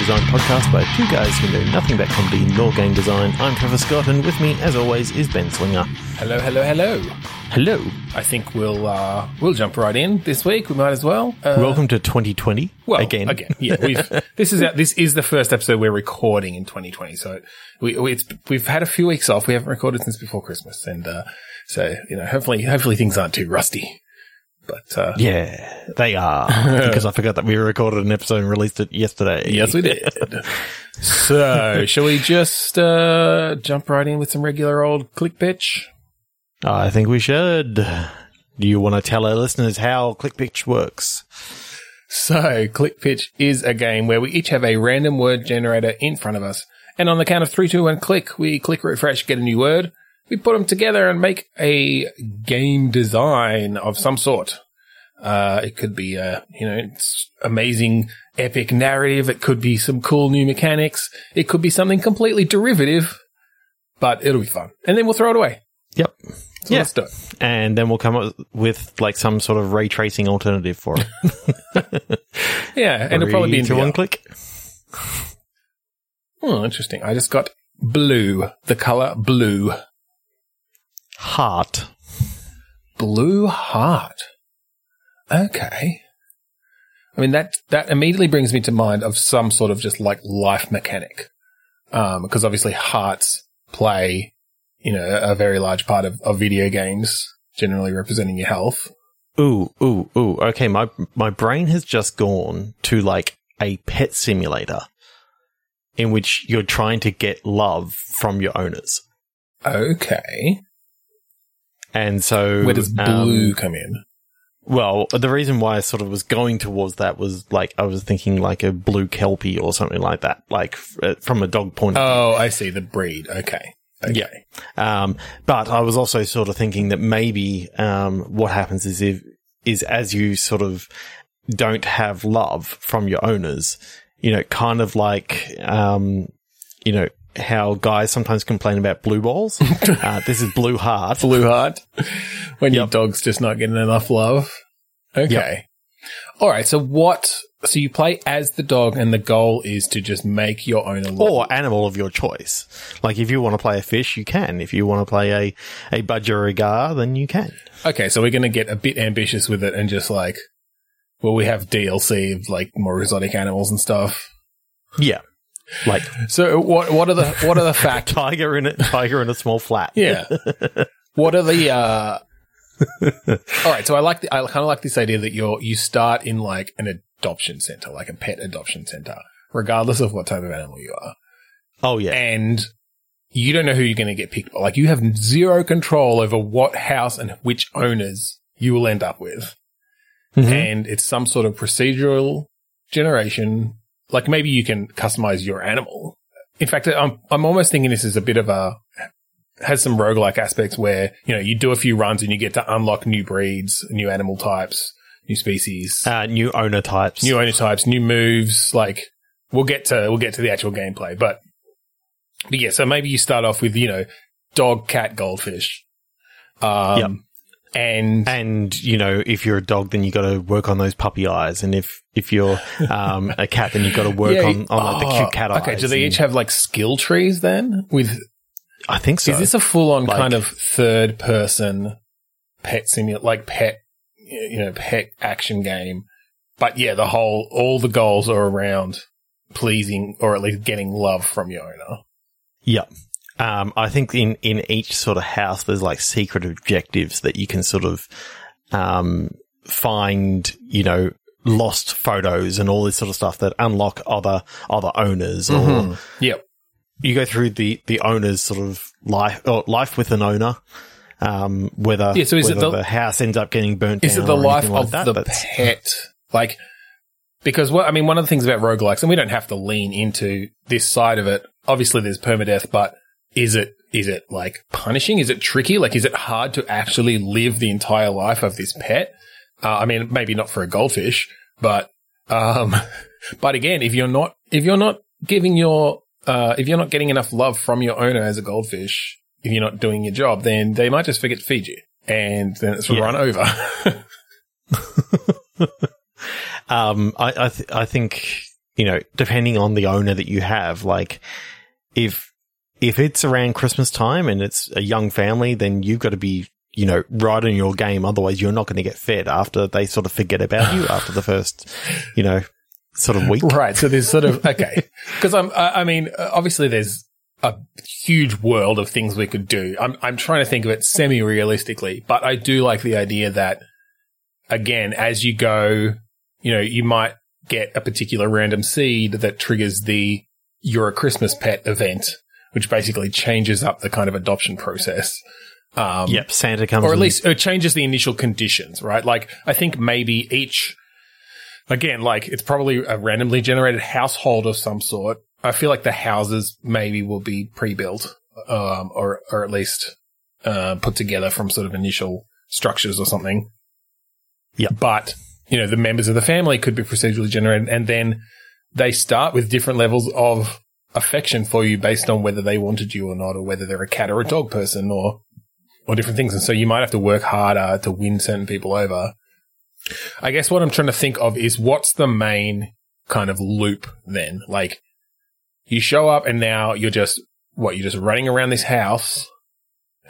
Design podcast by two guys who know nothing about comedy nor game design. I'm Trevor Scott, and with me, as always, is Ben Slinger. Hello, hello, hello. Hello. I think we'll uh, we'll jump right in this week. We might as well. Uh, Welcome to 2020. well, again. again, yeah. We've, this is this is the first episode we're recording in 2020. So we, we it's, we've had a few weeks off. We haven't recorded since before Christmas, and uh, so you know, hopefully, hopefully things aren't too rusty. But uh, Yeah, they are. because I forgot that we recorded an episode and released it yesterday. yes, we did. so shall we just uh, jump right in with some regular old click pitch? I think we should. Do you want to tell our listeners how ClickPitch works? So, Click Pitch is a game where we each have a random word generator in front of us. And on the count of three, two, one, click, we click refresh, get a new word. We put them together and make a game design of some sort. Uh, it could be a, you know, it's amazing epic narrative. It could be some cool new mechanics. It could be something completely derivative, but it'll be fun. And then we'll throw it away. Yep. So Yeah. let's do it. And then we'll come up with like some sort of ray tracing alternative for it. Yeah. And it'll probably be in Three, two, VR. one click. Oh, interesting. I just got blue, the color blue. Heart. Blue heart. Okay. I mean that that immediately brings me to mind of some sort of just like life mechanic, um, because obviously hearts play, you know, a very large part of, of video games, generally representing your health. Ooh, ooh, ooh. Okay, my my brain has just gone to like a pet simulator in which you're trying to get love from your owners. Okay, And so where does um, blue come in? Well, the reason why I sort of was going towards that was like I was thinking like a blue kelpie or something like that, like f- uh, from a dog point of Oh, I see the breed. Okay, okay. Yeah. Um, but I was also sort of thinking that maybe um, what happens is if is as you sort of don't have love from your owners, you know, kind of like um, you know how guys sometimes complain about blue balls. uh, this is blue heart. Blue heart. When your dog's just not getting enough love. Okay. All right. So what? So you play as the dog, and the goal is to just make your owner love. Or animal of your choice. Like if you want to play a fish, you can. If you want to play a, a budgerigar, then you can. Okay, so we're going to get a bit ambitious with it and just like, well, we have DLC of like more exotic animals and stuff. Yeah. Like So what? What are the what are the factors? tiger in it, tiger in a small flat. Yeah. What are the? uh All right. So I like. The, I kind of like this idea that you're you start in like an adoption center, like a pet adoption center, regardless of what type of animal you are, Oh yeah. and you don't know who you're going to get picked. by. Like you have zero control over what house and which owners you will end up with. Mhm. and it's some sort of procedural generation. Like maybe you can customize your animal. In fact, I'm, I'm almost thinking this is a bit of a, has some roguelike aspects where, you know, you do a few runs and you get to unlock new breeds, new animal types, new species, Uh, new owner types. new owner types, new moves. Like we'll get to, we'll get to the actual gameplay, but, but yeah, so maybe you start off with, you know, dog, cat, goldfish. Um, Yep. And and you know, if you're a dog, then you got to work on those puppy eyes, and if if you're um, a cat, then you got to work Yeah, on, on like, the oh, cute cat eyes. Okay, do they each have like skill trees then? With I think so. is this a full on Like- kind of third person pet simulator, like pet, you know, pet action game? But yeah, the whole all the goals are around pleasing or at least getting love from your owner. yeah. Um, I think in, in each sort of house, there's like secret objectives that you can sort of, um, find, you know, lost photos and all this sort of stuff that unlock other, other owners or Yep. you go through the, the owner's sort of life, or life with an owner. Um, whether, Yeah, so is it the- the, house ends up getting burnt Is down it the life like of that, the pet? Like, because what I mean, one of the things about roguelikes, and we don't have to lean into this side of it. Obviously, there's permadeath, but is it is it like punishing? Is it tricky? Like, is it hard to actually live the entire life of this pet? Uh, I mean, maybe not for a goldfish, but um, but again, if you're not if you're not giving your uh, if you're not getting enough love from your owner as a goldfish, if you're not doing your job, then they might just forget to feed you, and then it's Yeah. run over. Um, I I, th- I think you know, depending on the owner that you have, like if, if it's around Christmas time and it's a young family, then you've got to be, you know, right in your game. Otherwise you're not going to get fed after they sort of forget about you after the first, you know, sort of week. Right. So there's sort of, okay. Cause I'm, I I mean, uh, obviously there's a huge world of things we could do. I'm, I'm trying to think of it semi realistically, but I do like the idea that again, as you go, you know, you might get a particular random seed that triggers the you're a Christmas pet event, which basically changes up the kind of adoption process. Um, Yep. Santa comes or at least it changes the initial conditions, right? Like I think maybe each, again, like it's probably a randomly generated household of some sort. I feel like the houses maybe will be pre-built, um, or or at least uh, put together from sort of initial structures or something. Yeah. but you know the members of the family could be procedurally generated, and then they start with different levels of affection for you based on whether they wanted you or not, or whether they're a cat or a dog person, or or different things. And so you might have to work harder to win certain people over. I guess what I'm trying to think of is what's the main kind of loop then? Like you show up and now you're just, what, you're just running around this house.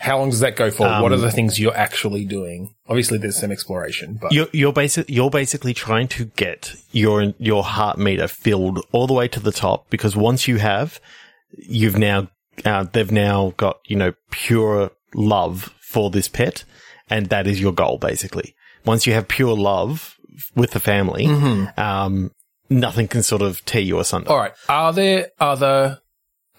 How long does that go for? what are Um, the things you're actually doing? Obviously there's some exploration, but You're you're basic you're basically trying to get your your heart meter filled all the way to the top because once you have, you've now uh, they've now got you know pure love for this pet, and that is your goal basically. Once you have pure love with the family, um, nothing can sort of tear you asunder. All right. Are there other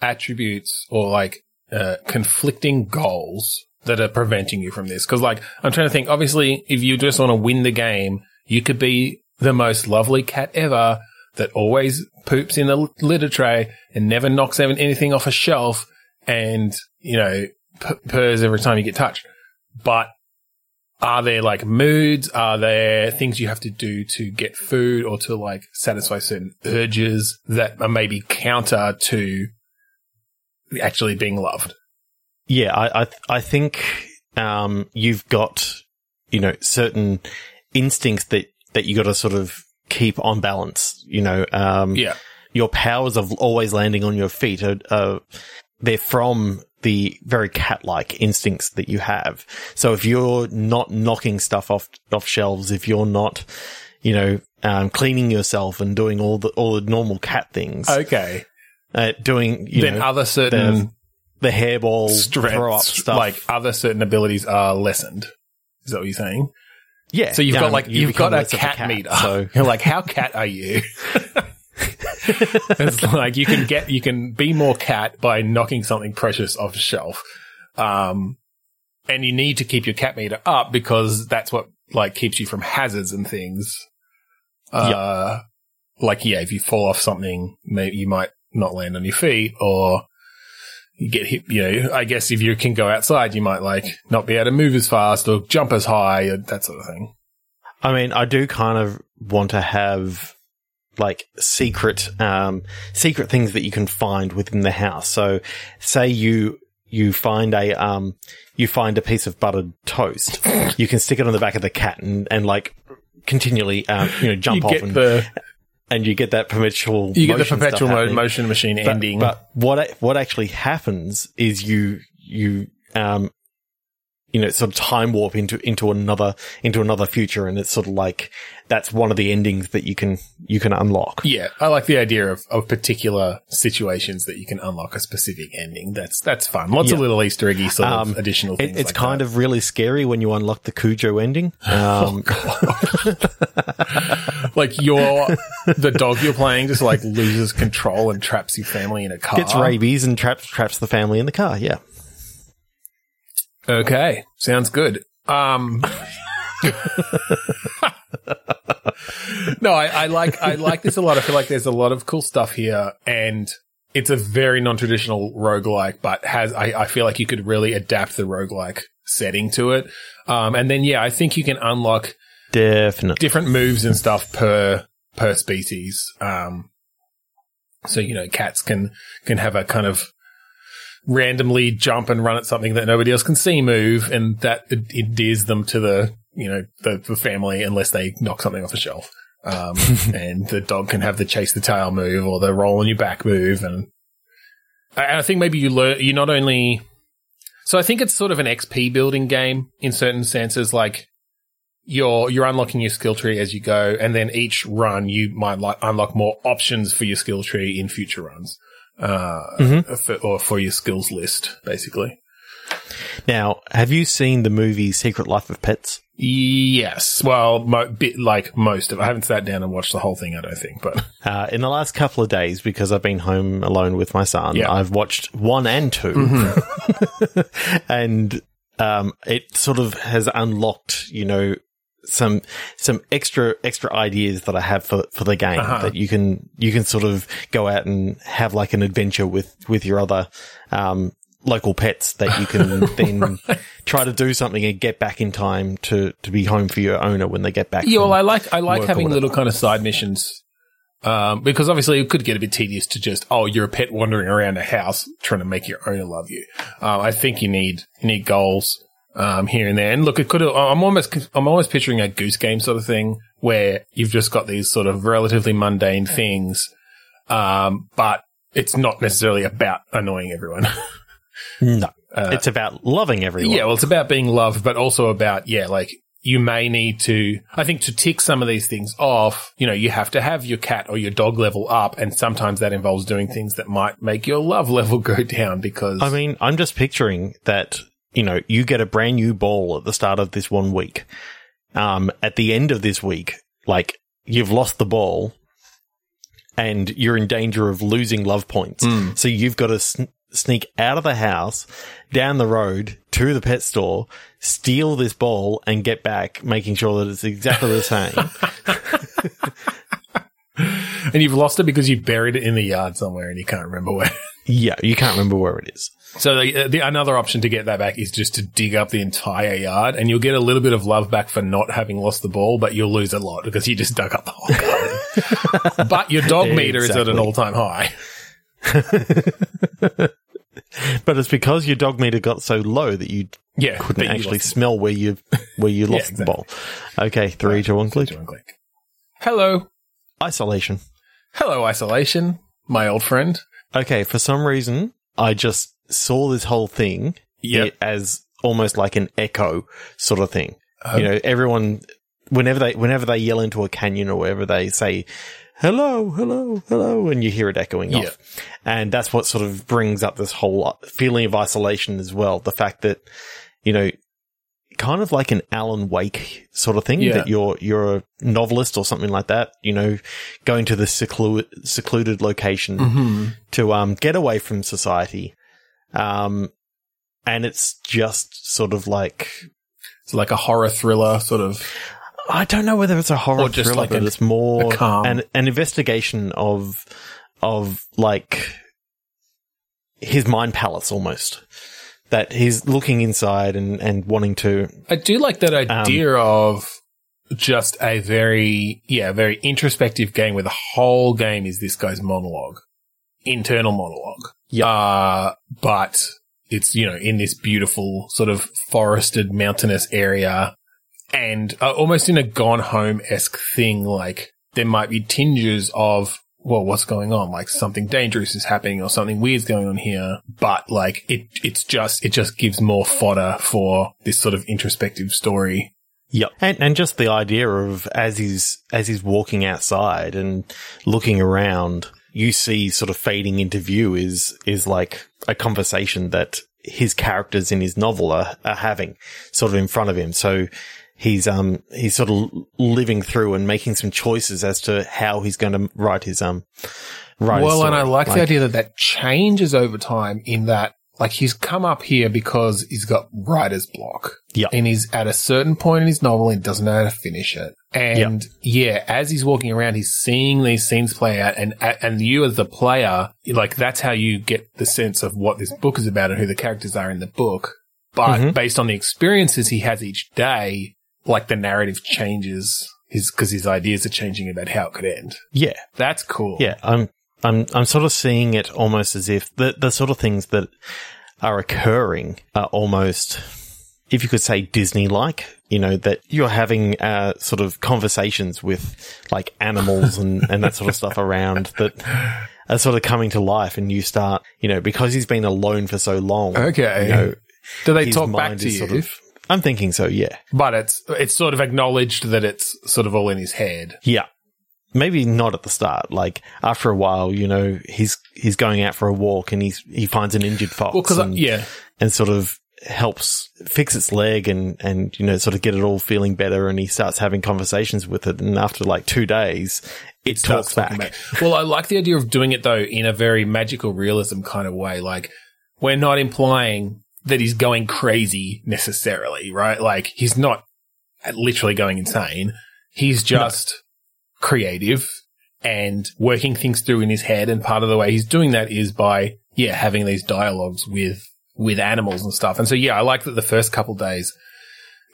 attributes or like uh, conflicting goals that are preventing you from this? Because like I'm trying to think. Obviously, if you just want to win the game, you could be the most lovely cat ever that always poops in the litter tray and never knocks anything off a shelf, and you know p- purrs every time you get touched. But are there like moods? Are there things you have to do to get food or to like satisfy certain urges that are maybe counter to actually being loved? Yeah, I I, I think um, you've got you know certain instincts that that you got to sort of keep on balance. You know, um, Yeah. your powers of always landing on your feet are, are they're from the very cat-like instincts that you have. So if you're not knocking stuff off off shelves, if you're not, you know, um, cleaning yourself and doing all the all the normal cat things, Okay. Uh, doing you then know other certain the hairball throw up stuff, like other certain abilities are lessened. Is that what you're saying? yeah. So you've got um, like you you've got a less of cat, meter. So You're like, how cat are you? it's like you can get you can be more cat by knocking something precious off the shelf. Um and you need to keep your cat meter up because that's what like keeps you from hazards and things. Uh like yeah, if you fall off something, maybe you might not land on your feet or you get hit, you know, I guess if you can go outside, you might like not be able to move as fast or jump as high, or that sort of thing. I mean, I do kind of want to have like secret, um, secret things that you can find within the house. So say you, you find a, um, you find a piece of buttered toast. you can stick it on the back of the cat and, and like continually, um, you know, jump you off and, the and you get that perpetual, you get the motion perpetual motion machine But- ending. But what what actually happens is you you um you know sort of time warp into into another into another future, and it's sort of like that's one of the endings that you can you can unlock. yeah, I like the idea of, of particular situations that you can unlock a specific ending. That's that's fun. Lots of little Easter eggy sort of Um, additional It, it's like kind that. of really scary when you unlock the Cujo ending. Um, like your the dog you're playing just like loses control and traps your family in a car. gets rabies and traps traps the family in the car. Yeah. Okay, sounds good. Um, no, I, I like I like this a lot. I feel like there's a lot of cool stuff here, and it's a very non-traditional roguelike, but has I, I feel like you could really adapt the roguelike setting to it. Um, and then yeah, I think you can unlock Definitely. different moves and stuff per per species. Um, so you know, cats can can have a kind of randomly jump and run at something that nobody else can see move, and that endears them to the you know the, the family unless they knock something off a shelf. Um, and the dog can have the chase the tail move or the roll on your back move. And, and I think maybe you learn, you not only, so I think it's sort of an XP building game in certain senses. Like you're, you're unlocking your skill tree as you go. And then each run you might like unlock more options for your skill tree in future runs, uh, Mhm. for, or for your skills list, basically. Now, have you seen the movie Secret Life of Pets? Yes. Well, mo- bit like most of I haven't sat down and watched the whole thing, I don't think, but Uh, in the last couple of days, because I've been home alone with my son, Yeah. I've watched one and 2 and um, it sort of has unlocked, you know, some some extra extra ideas that I have for for the game Uh-huh. that you can you can sort of go out and have like an adventure with with your other um, local pets that you can then try to do something and get back in time to to be home for your owner when they get back. yeah, well, I like I like having little kind of side missions. Um, because obviously it could get a bit tedious to just, oh, you're a pet wandering around a house trying to make your owner love you. Um, I think you need, you need goals, um, here and there. And look, it could, I'm almost, I'm almost picturing a goose game sort of thing where you've just got these sort of relatively mundane things. Um, but it's not necessarily about annoying everyone. no, Uh, it's about loving everyone. Yeah, well, it's about being loved, but also about, yeah, like you may need to, I think to tick some of these things off, you know, you have to have your cat or your dog level up. And sometimes that involves doing things that might make your love level go down because. I mean, I'm just picturing that, you know, you get a brand new ball at the start of this one week. Um, at the end of this week, like you've lost the ball and you're in danger of losing love points. Mm. So you've got to sn- sneak out of the house, down the road to the pet store, steal this ball and get back, making sure that it's exactly the same. and you've lost it because you buried it in the yard somewhere and you can't remember where. yeah, you can't remember where it is. So the, uh, the another option to get that back is just to dig up the entire yard, and you'll get a little bit of love back for not having lost the ball, but you'll lose a lot because you just dug up the whole garden. but your dog meter is at an all time high. But it's because your dog meter got so low that you Yeah, couldn't actually lost smell where you where you Yeah, lost the ball. Okay, three to one click. one click. Hello, Isolation. hello, isolation, my old friend. Okay, for some reason, I just saw this whole thing Yep. as almost like an echo sort of thing. Oh. You know, everyone whenever they whenever they yell into a canyon or wherever they say hello, hello, hello, and you hear it echoing Yeah. off. And that's what sort of brings up this whole feeling of isolation as well. The fact that, you know, kind of like an Alan Wake sort of thing Yeah. that you're, you're a novelist or something like that, you know, going to the seclu- secluded location Mm-hmm. to, um, get away from society. Um, and it's just sort of like, It's like a horror thriller, sort of. I don't know whether it's a horror Or just thriller, like but a- it's more an, an investigation of of like his mind palace almost. That he's looking inside and, and wanting to I do like that Um, idea of just a very, yeah, very introspective game where the whole game is this guy's monologue, internal monologue. Yep. Uh, but it's, you know, in this beautiful sort of forested mountainous area and uh, almost in a gone home esque thing. Like there might be tinges of, well, what's going on? Like something dangerous is happening or something weird's going on here. But like it, it's just, it just gives more fodder for this sort of introspective story. Yep. And and just the idea of as he's as he's walking outside and looking around, you see sort of fading into view is is like a conversation that his characters in his novel are, are having sort of in front of him. So he's um he's sort of living through and making some choices as to how he's going to write his um write his well, and I story. like, the idea that that changes over time in that like he's come up here because he's got writer's block. Yeah. And he's at a certain point in his novel and doesn't know how to finish it. And yeah, as he's walking around, he's seeing these scenes play out and, and you as the player, like that's how you get the sense of what this book is about and who the characters are in the book. But Mhm. based on the experiences he has each day, like the narrative changes his, cause his ideas are changing about how it could end. yeah. That's cool. Yeah, I'm I'm I'm sort of seeing it almost as if the the sort of things that are occurring are almost if you could say Disney like you know, that you're having, uh, sort of conversations with like animals and, and that sort of stuff around that are sort of coming to life and you start, you know, because he's been alone for so long. Okay. You know, Do they talk back to you? sort of, I'm thinking so, yeah. but it's it's sort of acknowledged that it's sort of all in his head. Yeah. Maybe not at the start. Like after a while, you know, he's he's going out for a walk and he's he finds an injured fox Well, and, yeah, and sort of helps fix its leg and and you know sort of get it all feeling better and he starts having conversations with it and after like 2 days it, talks back. back. Well, I like the idea of doing it though in a very magical realism kind of way. Like we're not implying that he's going crazy necessarily, right? Like he's not literally going insane. He's just creative and working things through in his head. And part of the way he's doing that is by, yeah, having these dialogues with, with animals and stuff. And so, yeah, I like that the first couple days,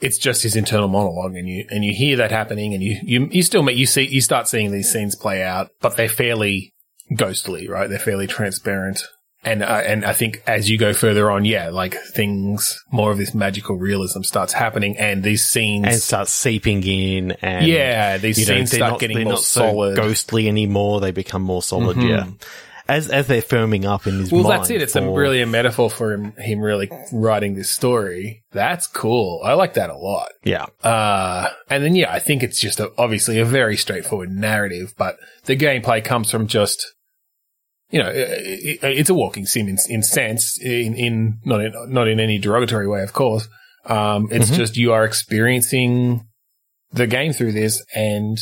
it's just his internal monologue and you, and you hear that happening and you, you, you still meet, you see, you start seeing these scenes play out, but they're fairly ghostly, right? They're fairly transparent. And, uh, and I think as you go further on, yeah, like things, more of this magical realism starts happening and these scenes. and starts seeping in and yeah, these you know, scenes start not, getting more not so solid. ghostly anymore they become more solid Mhm. yeah as as they're firming up in his Well, that's it. It's a really a metaphor for him, him really writing this story. That's cool. I like that a lot. yeah Uh, and then yeah, I think it's just a, obviously a very straightforward narrative, but the gameplay comes from just, you know, it, it, it's a walking sim in, in sense, in, in, not in, not in any derogatory way, of course. Um, it's Mhm. just you are experiencing the game through this and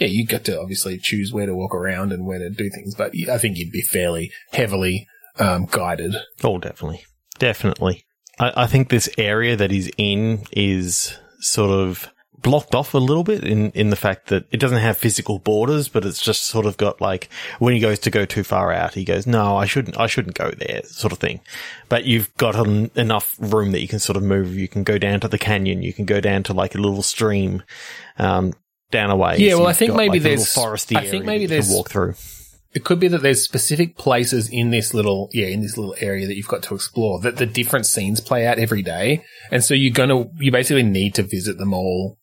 yeah, you get to obviously choose where to walk around and where to do things, but I think you'd be fairly heavily, um, guided. oh definitely. Definitely. I, I think this area that he's in is sort of blocked off a little bit in in the fact that it doesn't have physical borders but it's just sort of got like when he goes to go too far out he goes no I shouldn't I shouldn't go there sort of thing. But you've got en- enough room that you can sort of move. You can go down to the canyon. You can go down to like a little stream. Um down a way Yeah, well, I think got, maybe like, there's- foresty I think area maybe there's- walk through It could be that there's specific places in this little, yeah, in this little area that you've got to explore that the different scenes play out every day. And so you're to, you basically need to visit them all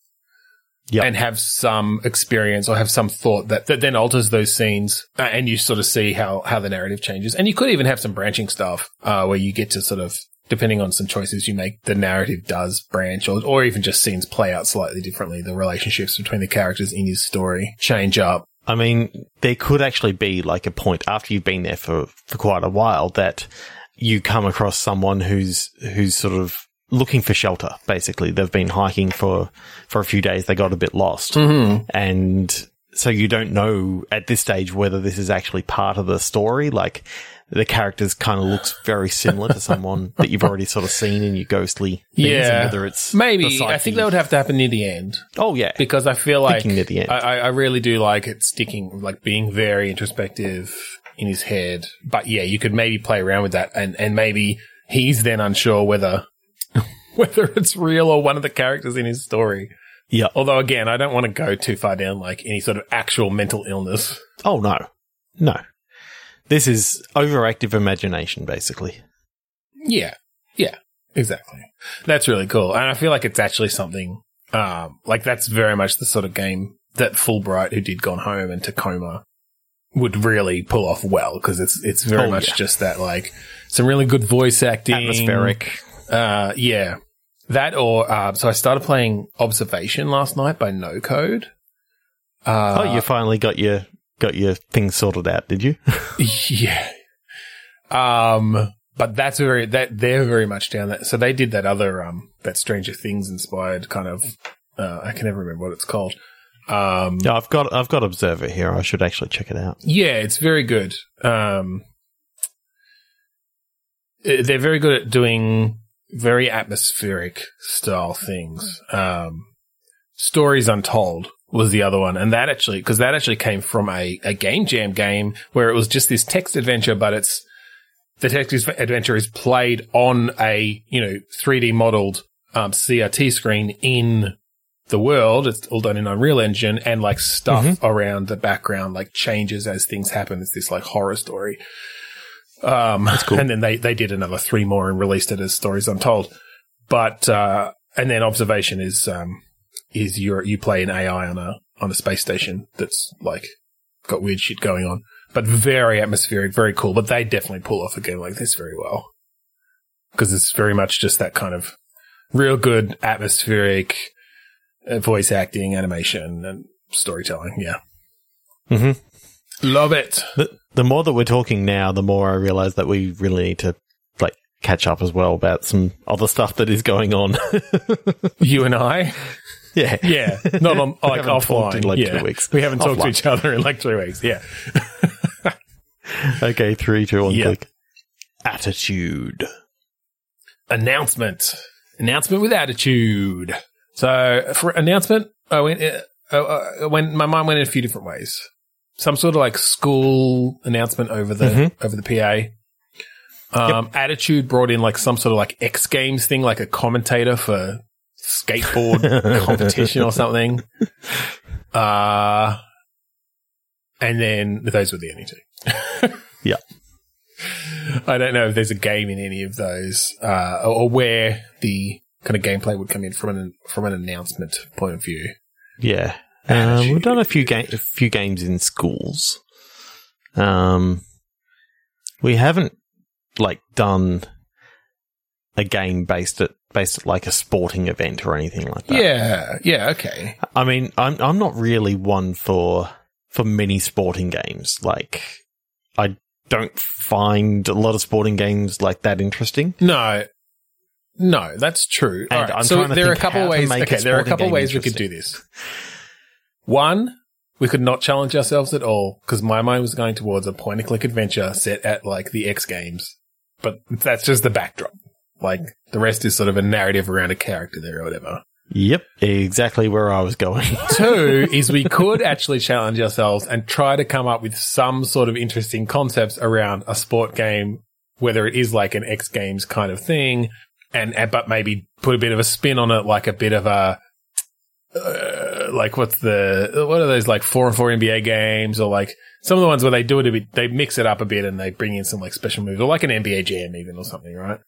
Yep. and have some experience or have some thought that, that then alters those scenes uh, and you sort of see how, how the narrative changes. And you could even have some branching stuff, uh, where you get to sort of, depending on some choices you make, the narrative does branch or, or even just scenes play out slightly differently. The relationships between the characters in his story change up. I mean, there could actually be like a point after you've been there for, for quite a while that you come across someone who's, who's sort of looking for shelter. Basically, they've been hiking for, for a few days. They got a bit lost Mm-hmm. and so you don't know at this stage whether this is actually part of the story. Like the characters kind of looks very similar to someone that you've already sort of seen in your ghostly things. Yeah. whether it's Maybe. I think that would have to happen near the end Oh yeah, because I feel like Thinking near the end. I, I I really do like it sticking, like being very introspective in his head. But yeah, you could maybe play around with that and, and maybe he's then unsure whether, whether it's real or one of the characters in his story. yeah. Although again, I don't want to go too far down like any sort of actual mental illness. Oh no, no. This is overactive imagination, basically. Yeah. Yeah. Exactly. That's really cool. And I feel like it's actually something, um, like that's very much the sort of game that Fullbright, who did Gone Home and Tacoma, would really pull off well because it's, it's very Oh, much yeah. just that like some really good voice acting. Atmospheric. Uh, yeah. That or, uh, so I started playing Observation last night by No Code. Uh, oh, you finally got your got your thing sorted out, did you? Yeah. Um, but that's very that they're very much down that. So they did that other um that Stranger Things inspired kind of. Uh, I can never remember what it's called. Um, yeah, I've got I've got Observer here. I should actually check it out. yeah, it's very good. Um, eh, they're very good at doing very atmospheric style things. Um, Stories Untold was the other one, and that actually because that actually came from a a game jam game where it was just this text adventure, but it's the text adventure is played on a you know 3D modeled um, CRT screen in the world. It's all done in Unreal Engine, and like stuff around the background like changes as things happen. It's this like horror story. Um, That's cool. And then they they did another three more and released it as Stories Untold. But uh, and then Observation is um, is you you play an AI on a on a space station that's like got weird shit going on, but very atmospheric, very cool. But they definitely pull off a game like this very well because it's very much just that kind of real good atmospheric uh, voice acting, animation, and storytelling. Yeah, Mhm. love it. The, the more that we're talking now, the more I realize that we really need to like catch up as well about some other stuff that is going on. You and I, yeah. yeah, not on like offline. in, like, two weeks. We haven't talked to each other in like three weeks. Yeah. Okay, three, two, one, Yeah. click. Attitude. announcement. Announcement with attitude. So for announcement, I went, uh, uh, uh, when my mind went in a few different ways. Some sort of like school announcement over the Mhm. over the PA. Um, attitude brought in like some sort of like X Games thing, like a commentator for skateboard competition or something. Uh, and then those were the only two. Yeah. I don't know if there's a game in any of those, uh, or, or where the kind of gameplay would come in from an from an announcement point of view. Yeah. Um, we've done a few ga- a few games in schools. Um, we haven't like done a game based at based like a sporting event or anything like that. Yeah, yeah, okay. I mean, I'm I'm not really one for for many sporting games. Like, I don't find a lot of sporting games like that interesting. No, no, that's true. And right, I'm so trying to there are a couple ways. Okay, there are a couple ways we could do this. One, we could not challenge ourselves at all because my mind was going towards a point and click adventure set at like the X Games, but that's just the backdrop. Like the rest is sort of a narrative around a character there or whatever. Yep, exactly where I was going. Two is we could actually challenge ourselves and try to come up with some sort of interesting concepts around a sport game, whether it is like an X Games kind of thing, and, and but maybe put a bit of a spin on it, like a bit of a uh, like what's the what are those like four and four NBA games or like some of the ones where they do it a bit, they mix it up a bit and they bring in some like special moves or like an NBA Jam even or something, right?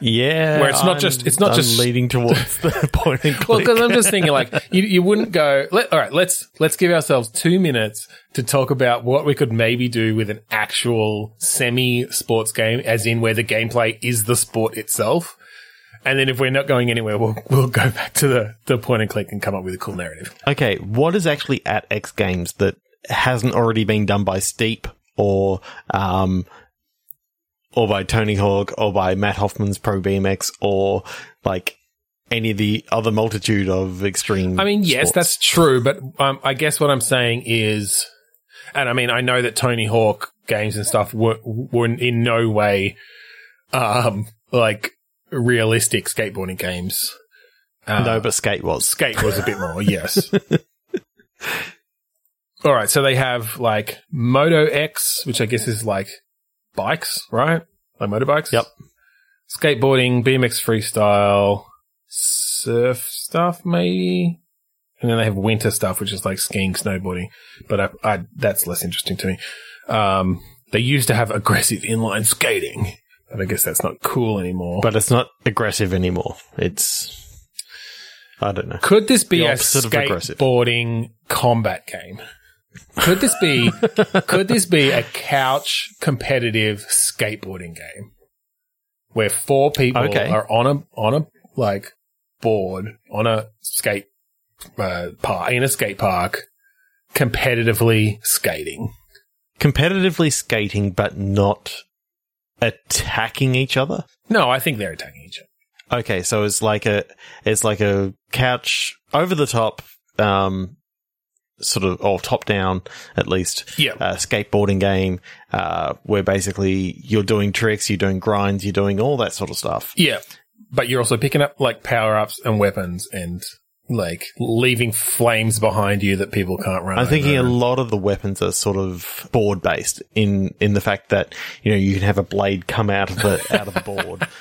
Yeah, Where it's not I'm- just- it's not I'm just- leading towards the point and click. Well, because I'm just thinking, like, you, you wouldn't go. Let, all right, let's let's give ourselves two minutes to talk about what we could maybe do with an actual semi-sports game, as in where the gameplay is the sport itself. And then if we're not going anywhere, we'll we'll go back to the the point and click and come up with a cool narrative. Okay, what is actually at X Games that hasn't already been done by Steep or um or by Tony Hawk or by Matt Hoffman's Pro BMX or like any of the other multitude of extreme I mean, yes, sports? that's true, but um, I guess what I'm saying is, and I mean, I know that Tony Hawk games and stuff were were in no way, um, like realistic skateboarding games. Uh, no, but Skate was. skate was a bit more, yes. All right, so they have like Moto X, which I guess is like bikes, right? Like motorbikes. Yep. Skateboarding, BMX freestyle, surf stuff, maybe. And then they have winter stuff, which is like skiing, snowboarding. But I, I that's less interesting to me. Um, they used to have aggressive inline skating, but I guess that's not cool anymore. But it's not aggressive anymore. It's I don't know. Could this be a opposite of aggressive. skateboarding combat game? Could this be could this be a couch competitive skateboarding game where four people Okay. are on a on a like board on a skate uh, park in a skate park competitively skating? Competitively skating but not attacking each other. No, I think they're attacking each other. Okay, so it's like a it's like a couch over the top, um, sort of or top down at least. Yeah. Uh, skateboarding game, uh, where basically you're doing tricks, you're doing grinds, you're doing all that sort of stuff. Yeah. But you're also picking up like power ups and weapons and like leaving flames behind you that people can't run. I'm thinking a lot of the weapons are sort of board based in in the fact that you know you can have a blade come out of the out of the board.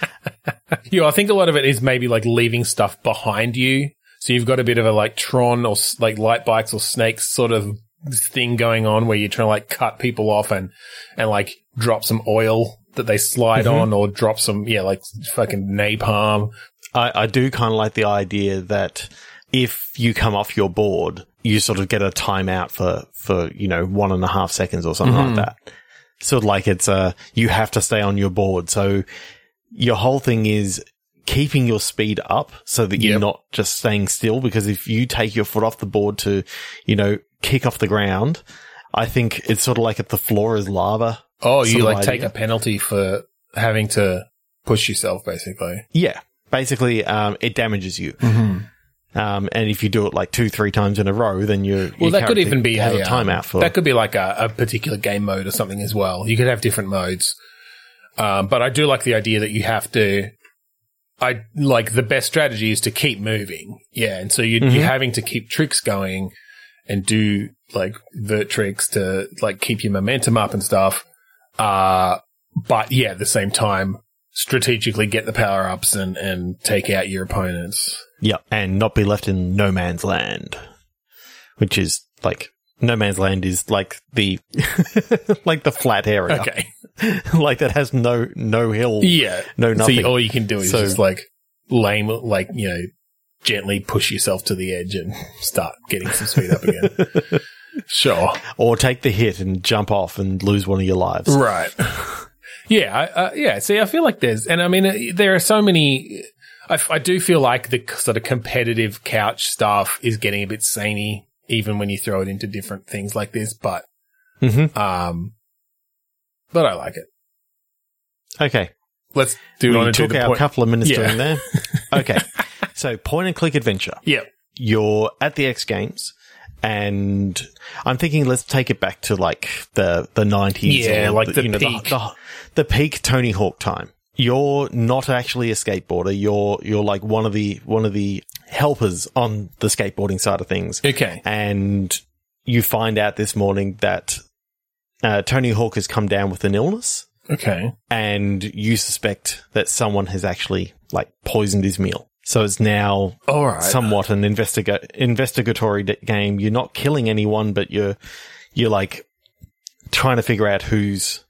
Yeah, I think a lot of it is maybe like leaving stuff behind you. So you've got a bit of a like Tron or like light bikes or snakes sort of thing going on where you're trying to like cut people off and, and like drop some oil that they slide Mhm. on or drop some, yeah, like fucking napalm. I, I do kind of like the idea that if you come off your board, you sort of get a timeout for, for, you know, one and a half seconds or something like that. Sort of like it's uh you have to stay on your board. So your whole thing is keeping your speed up so that you're Yep. not just staying still. Because if you take your foot off the board to, you know, kick off the ground, I think it's sort of like if the floor is lava. Oh, you like idea. take a penalty for having to push yourself, basically. Yeah. Basically, um, it damages you. Mm-hmm. Um, and if you do it like two, three times in a row, then you're, Well, that could even be a, a um, timeout for that. Could be like a, a particular game mode or something as well. You could have different modes. Um, but I do like the idea that you have to. I like the best strategy is to keep moving. Yeah, and so you, Mhm. you're having to keep tricks going and do like vert tricks to like keep your momentum up and stuff. Uh, but yeah, at the same time, strategically get the power ups and, and take out your opponents. Yeah, and not be left in no man's land, which is like no man's land is like the like the flat area, Okay. like that has no no hill, Yeah. no nothing. you- all you can do is So- just like lame, like, you know, gently push yourself to the edge and start getting some speed up again. sure. or take the hit and jump off and lose one of your lives. Right. Yeah. Uh, yeah. See, I feel like there's, and I mean, uh, there are so many, I, f- I do feel like the sort of competitive couch stuff is getting a bit samey, even when you throw it into different things like this, but, hmm um, but I like it. Okay, Let's do we on took to the our point. couple of minutes Yeah. doing there. Okay, so point and click adventure. Yeah. You're at the X Games. And I'm thinking, let's take it back to like the the 90s. Yeah, or like the you know, peak. The, the peak Tony Hawk time. You're not actually a skateboarder. You're you're like one of the one of the helpers on the skateboarding side of things. Okay. And you find out this morning that uh, Tony Hawk has come down with an illness, Okay. and you suspect that someone has actually like poisoned his meal. So it's now All right. somewhat an investiga- investigatory d- game. You're not killing anyone, but you're you're like trying to figure out who's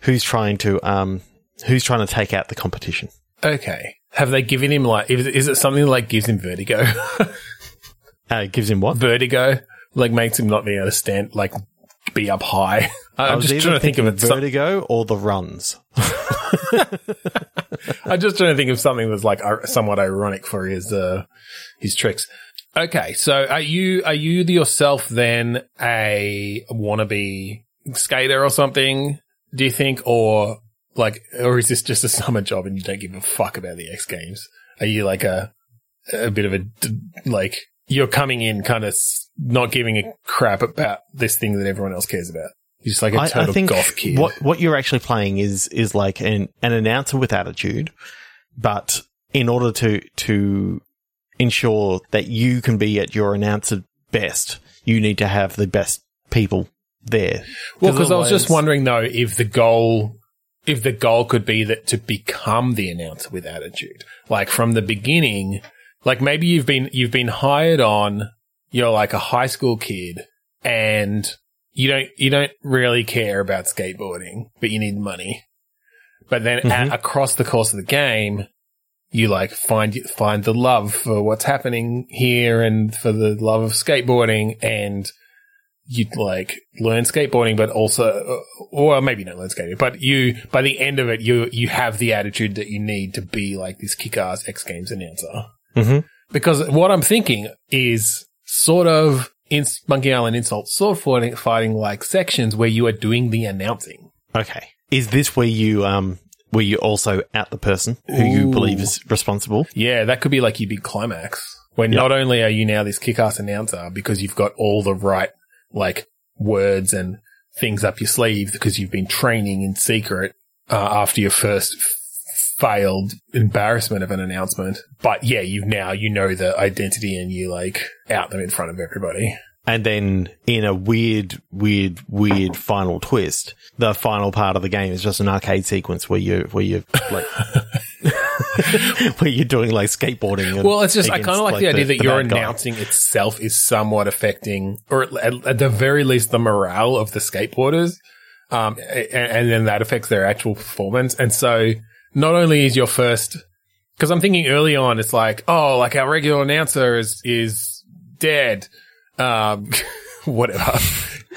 who's trying to um who's trying to take out the competition. Okay. Have they given him like? Is, is it something like gives him vertigo? Uh, gives him what? vertigo, like makes him not be able to stand, like be up high. I I'm was just trying to think of it. some- Vertigo or the runs. I'm just trying to think of something that's like somewhat ironic for his uh his tricks. Okay, so are you are you the yourself then a wannabe skater or something? Do you think, or like, or is this just a summer job and you don't give a fuck about the X Games? Are you like a a bit of a like you're coming in kind of not giving a crap about this thing that everyone else cares about? You're just like a I, total I think goth kid. what what you're actually playing is is like an an announcer with attitude, but in order to to ensure that you can be at your announcer best, you need to have the best people there. Well, because I was just wondering though if the goal, if the goal could be that to become the announcer with attitude, like from the beginning, like maybe you've been you've been hired on, you're like a high school kid, and you don't you don't really care about skateboarding, but you need money. But then Mhm. a- across the course of the game, you like find find the love for what's happening here and for the love of skateboarding and you like learn skateboarding, but also, or maybe not learn skateboarding, but you, by the end of it, you, you have the attitude that you need to be like this kick-ass X Games announcer. Mhm. Because what I'm thinking is sort of in Monkey Island Insult, sort of fighting, fighting like sections where you are doing the announcing. Okay, is this where you um where you also out the person who you believe is responsible? Yeah, that could be like your big climax. When not only are you now this kick-ass announcer because you've got all the right, like, words and things up your sleeve because you've been training in secret uh, after your first f- failed embarrassment of an announcement. But yeah, you've now, you know the identity and you, like, out them in front of everybody. And then in a weird, weird, weird final twist, the final part of the game is just an arcade sequence where you, where you like, where you're doing like skateboarding. and Well, it's just, I kind of like, the idea that the your bad guy. announcing itself is somewhat affecting, or at, at the very least, the morale of the skateboarders. Um, and, and then that affects their actual performance. And so not only is your first Because I'm thinking early on, it's like, oh, like our regular announcer is is dead. Um, whatever.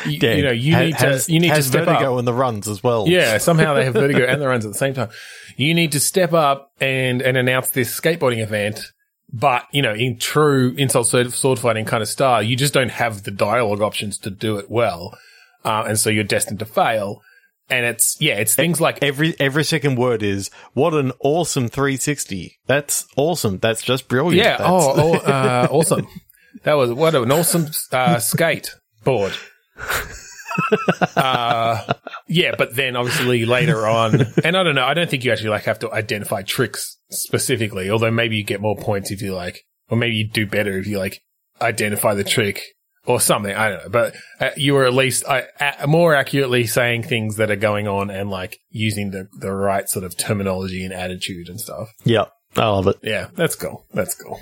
You, you know, you need has, to you need to step vertigo up. in the runs as well. Yeah, somehow they have vertigo and the runs at the same time. You need to step up and and announce this skateboarding event. But you know, in true insult sword, fighting kind of style, you just don't have the dialogue options to do it well, uh, and so you're destined to fail. And it's yeah, it's things like Every every second word is what an awesome 360. That's awesome. That's just brilliant. Yeah. That's- Oh, oh uh, awesome. That was what an awesome uh, skate board. Uh, yeah, but then obviously later on, and I don't know, I don't think you actually like have to identify tricks specifically, although maybe you get more points if you like, or maybe you do better if you like identify the trick or something. I don't know, but uh, you were at least uh, uh, more accurately saying things that are going on and like using the, the right sort of terminology and attitude and stuff. yeah. I love it. Yeah, that's cool. That's cool.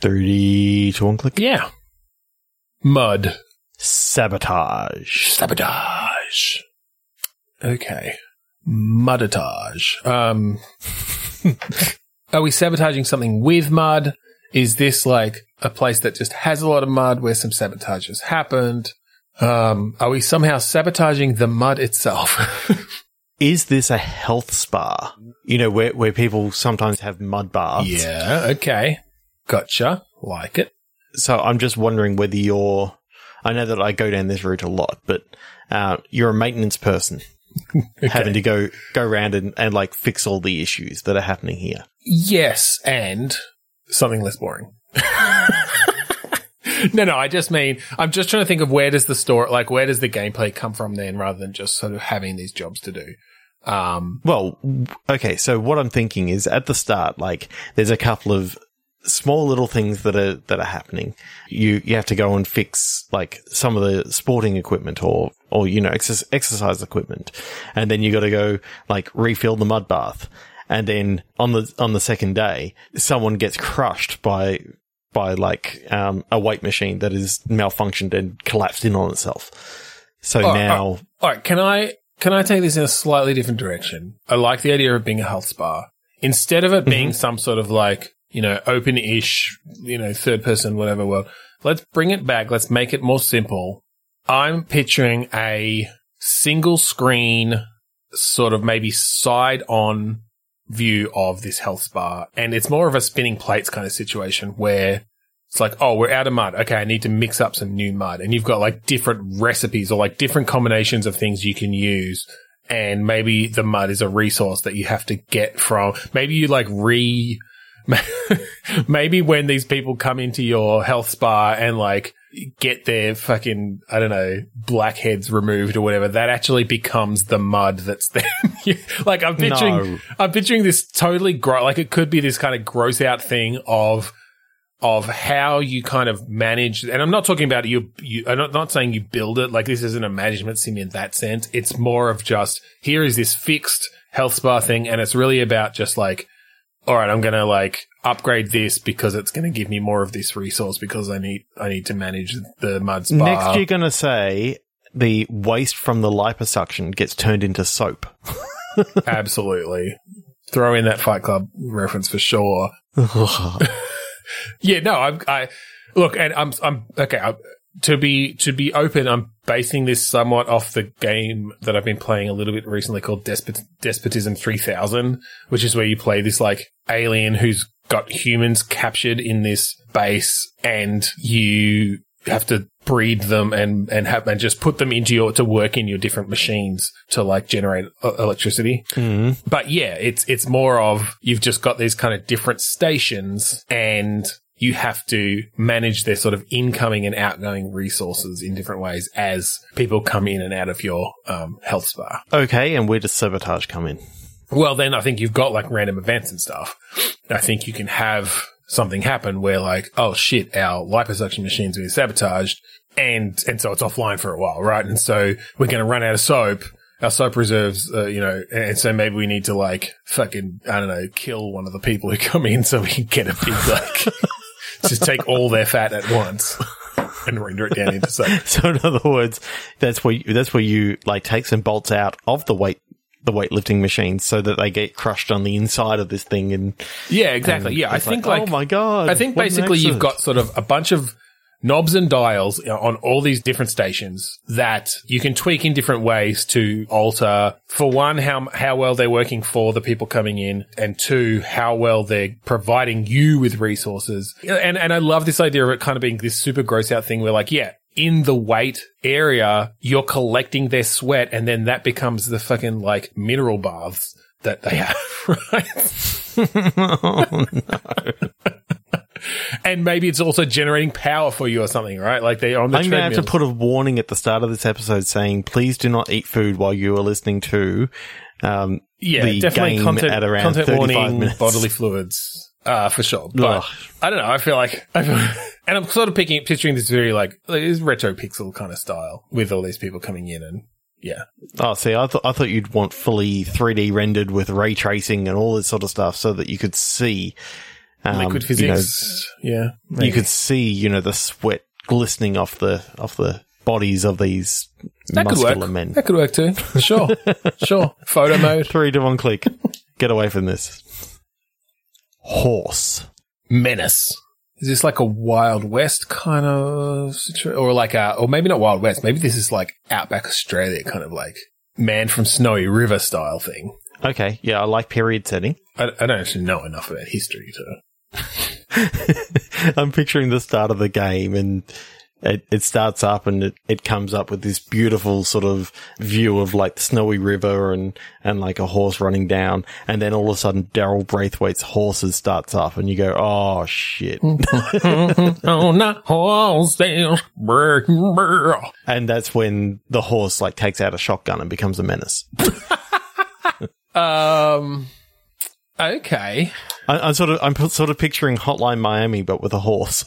30 to one click. Yeah. Mud. Sabotage. Sabotage. Okay. Mudatage. Um, are we sabotaging something with mud? Is this like a place that just has a lot of mud where some sabotage has happened? Um, are we somehow sabotaging the mud itself? Is this a health spa? You know, where, where people sometimes have mud baths. yeah. Okay. Gotcha. Like it. So I'm just wondering whether you're, I know that I go down this route a lot, but, uh, you're a maintenance person having to go, go around and, and like fix all the issues that are happening here. Yes, and something less boring. no, no, I just mean I'm just trying to think of where does the story, like where does the gameplay come from then, rather than just sort of having these jobs to do. Um, Well, okay. So what I'm thinking is at the start, like there's a couple of small little things that are, that are happening. You, you have to go and fix like some of the sporting equipment or, or, you know, exercise, exercise equipment. And then you got to go like refill the mud bath. And then on the, on the second day, someone gets crushed by, by like, um, a weight machine that is malfunctioned and collapsed in on itself. So Oh, now, all right, can I can I take this in a slightly different direction? I like the idea of being a health spa instead of it being some sort of like you know open-ish, you know third person whatever world. Let's bring it back. Let's make it more simple. I'm picturing a single screen, sort of maybe side on view of this health spa, and it's more of a spinning plates kind of situation where it's like, oh, we're out of mud. Okay, I need to mix up some new mud. And you've got like different recipes or like different combinations of things you can use. And maybe the mud is a resource that you have to get from, maybe you like re, maybe when these people come into your health spa and like get their fucking, I don't know, blackheads removed or whatever, that actually becomes the mud that's there. like I'm picturing, No. I'm picturing this totally gross. like it could be this kind of gross out thing of, of how you kind of manage, and I'm not talking about you, you, I'm not, not saying you build it, like this isn't a management sim in that sense. It's more of just, here is this fixed health spa thing, and it's really about just like, all right, I'm going to like upgrade this because it's going to give me more of this resource because I need, I need to manage the mud spa. Next, you're going to say the waste from the liposuction gets turned into soap. Absolutely. Throw in that Fight Club reference for sure. Yeah, no, I'm, I look, and I'm, I'm okay. I, to be to be open, I'm basing this somewhat off the game that I've been playing a little bit recently called Despot, Despotism 3000, which is where you play this like alien who's got humans captured in this base, and you have to breed them and and have and just put them into your to work in your different machines to like generate electricity. Mhm. But yeah, it's it's more of you've just got these kind of different stations and you have to manage their sort of incoming and outgoing resources in different ways as people come in and out of your um, health spa. Okay, and where does sabotage come in? Well, then I think you've got like random events and stuff. I think you can have something happen where like, oh shit, our liposuction machine's been sabotaged and, and so it's offline for a while, right? And so we're going to run out of soap. Our soap reserves, uh, you know, and so maybe we need to like fucking, I don't know, kill one of the people who come in so we can get a big like, just take all their fat at once and render it down into soap. So in other words, that's where you, that's where you like take some bolts out of the weight the weightlifting machines so that they get crushed on the inside of this thing and Yeah, exactly. and yeah, I think like, like, oh my god I think basically you've got sort of a bunch of knobs and dials on all these different stations that you can tweak in different ways to alter for one how how well they're working for the people coming in and two how well they're providing you with resources. And and I love this idea of it kind of being this super gross out thing where like yeah in the weight area you're collecting their sweat and then that becomes the fucking like mineral baths that they have right? Oh, and maybe it's also generating power for you or something, right? Like they are on the I'm going to have to put a warning at the start of this episode saying, please do not eat food while you are listening to um, yeah, the definitely game content, at around content 35 warning, minutes. bodily fluids, uh, for sure. But Ugh. I don't know. I feel like, I feel, and I'm sort of picking, picturing this very like, like this retro pixel kind of style with all these people coming in and yeah. Oh, see, I thought I thought you'd want fully 3D rendered with ray tracing and all this sort of stuff, so that you could see um, Liquid you know, physics. yeah. You, could see, you know, the sweat glistening off the off the bodies of these that could muscular work. men. That could work too. Sure. sure. Photo mode. Three to one click. Get away from this. Horse. menace. Is this like a Wild West kind of situation? Or like a, or maybe not Wild West. Maybe this is like Outback Australia kind of like man from Snowy River style thing. Okay, yeah, I like period setting. I, I don't actually know enough about history to. I'm picturing the start of the game and it, it starts up and it, it comes up with this beautiful sort of view of like the snowy river and, and like a horse running down. And then all of a sudden Daryl Braithwaite's horses starts up and you go, Oh shit. oh, not brr. and that's when the horse like takes out a shotgun and becomes a menace. Um, okay. I, I'm sort of, I'm sort of picturing Hotline Miami, but with a horse.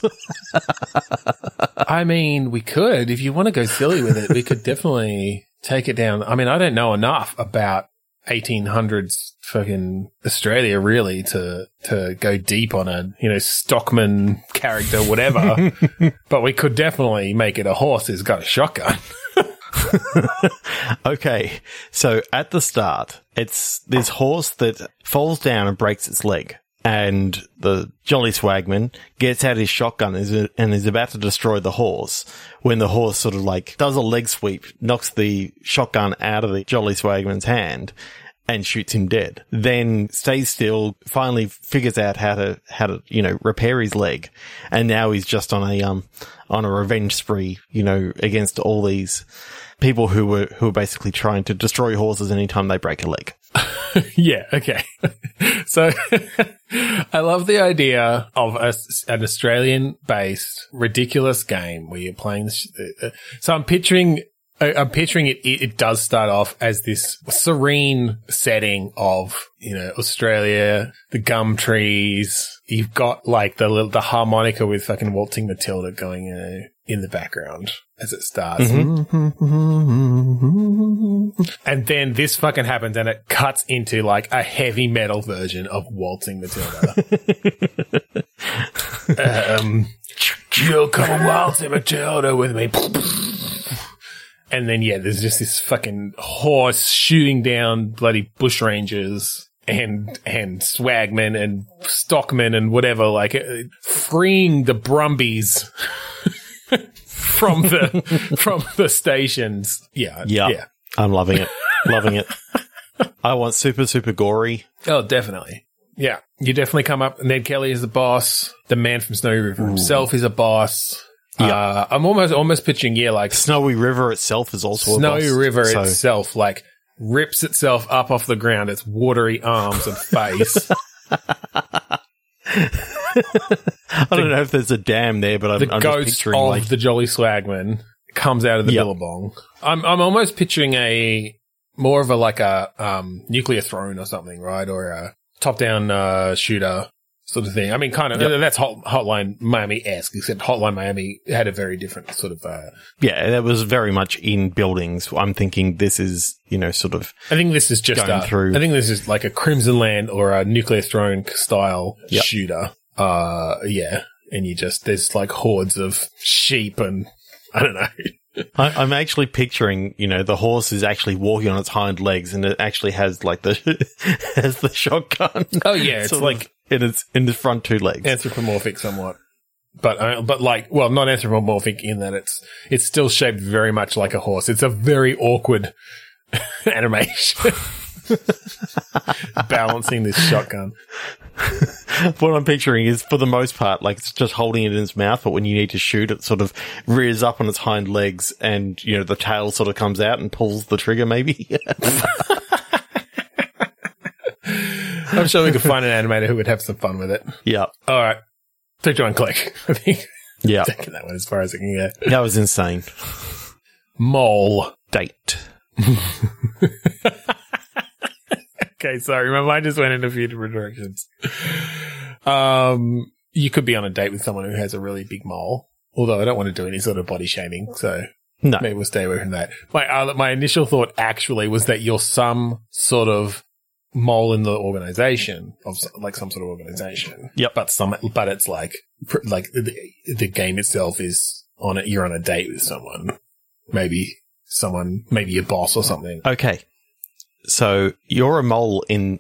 I mean, we could, if you want to go silly with it, we could definitely take it down. I mean, I don't know enough about 1800s fucking Australia really to, to go deep on a, you know, Stockman character, whatever. but we could definitely make it a horse who's got a shotgun. Okay, so at the start, it's this horse that falls down and breaks its leg. And the Jolly Swagman gets out his shotgun and is- and is about to destroy the horse when the horse sort of like does a leg sweep, knocks the shotgun out of the Jolly Swagman's hand and shoots him dead. Then stays still, finally figures out how to, how to, you know, repair his leg. And now he's just on a, um, on a revenge spree, you know, against all these people who were, who were basically trying to destroy horses anytime they break a leg. yeah. Okay. so I love the idea of a, an Australian based ridiculous game where you're playing this. Uh, so I'm picturing, I- I'm picturing it, it. It does start off as this serene setting of, you know, Australia, the gum trees. You've got like the, the harmonica with fucking waltzing Matilda going, you know, in the background as it starts. And then this fucking happens and it cuts into like a heavy metal version of Waltzing Matilda. um, you'll come waltzing Matilda with me. And then, yeah, there's just this fucking horse shooting down bloody bushrangers and, and swagmen and stockmen and whatever, like uh, freeing the Brumbies from the, from the stations. Yeah. Yeah. Yeah. I'm loving it. loving it. I want super, super gory. Oh, definitely. Yeah. You definitely come up. Ned Kelly is the boss. The man from Snowy River himself is a boss. Uh, I'm almost, almost pitching, yeah, like Snowy River itself is also a Snowy River so- itself, like rips itself up off the ground, its watery arms and face. I don't know if there's a dam there, but I'm, the I'm just ghost picturing of like the Jolly Swagman comes out of the Yep. billabong. I'm I'm almost picturing a more of a like a um nuclear throne or something, right? Or a top down uh shooter sort of thing. I mean, kind of Yep. that's Hot, Hotline Miami esque, except Hotline Miami had a very different sort of. Uh, yeah, that was very much in buildings. I'm thinking this is you know sort of I think this is just Going a, through- I think this is like a Crimson Land or a nuclear throne style Yep. shooter. Uh, yeah, and you just there's like hordes of sheep and I don't know. I, I'm actually picturing, you know, the horse is actually walking on its hind legs, and it actually has like the has the shotgun. Oh yeah, it's like in its in the front two legs. anthropomorphic somewhat. But uh, but like well, not anthropomorphic in that it's it's still shaped very much like a horse. It's a very awkward animation. Balancing this shotgun. what I'm picturing is, for the most part, like it's just holding it in its mouth, but when you need to shoot, it sort of rears up on its hind legs, and you know the tail sort of comes out and pulls the trigger. Maybe. I'm sure we could find an animator who would have some fun with it. yeah, All right, so John Click. I think yeah, taking that one as far as I can get. that was insane. Mole. Date. Okay, sorry, my mind just went in a few different directions. Um, you could be on a date with someone who has a really big mole. Although I don't want to do any sort of body shaming, so No, maybe we'll stay away from that. My uh, my initial thought actually was that you're some sort of mole in the organization of like some sort of organization. Yep. But some, but it's like like the, the game itself is on it. You're on a date with someone, maybe someone, maybe your boss or something. Okay. So you're a mole in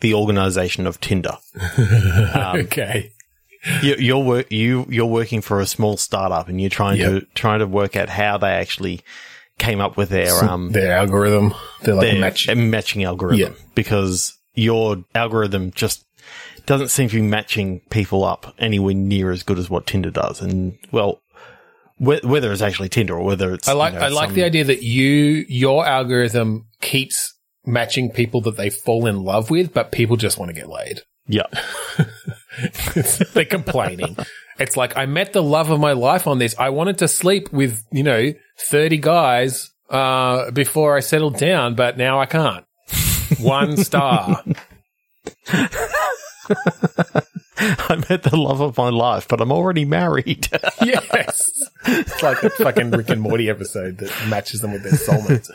the organization of Tinder. Um, okay. You, you're work you you're working for a small startup, and you're trying to trying to work out how they actually came up with their um their algorithm. They're like their match. matching algorithm Yeah. because your algorithm just doesn't seem to be matching people up anywhere near as good as what Tinder does. And well, whe- whether it's actually Tinder or whether it's I like you know, I like some- the idea that you your algorithm keeps matching people that they fall in love with, but people just want to get laid. yeah They're complaining. It's like I met the love of my life on this. I wanted to sleep with you know thirty guys uh, before I settled down, but now I can't. One star. I met the love of my life, but I'm already married. yes, it's like a fucking Rick and Morty episode that matches them with their soulmates.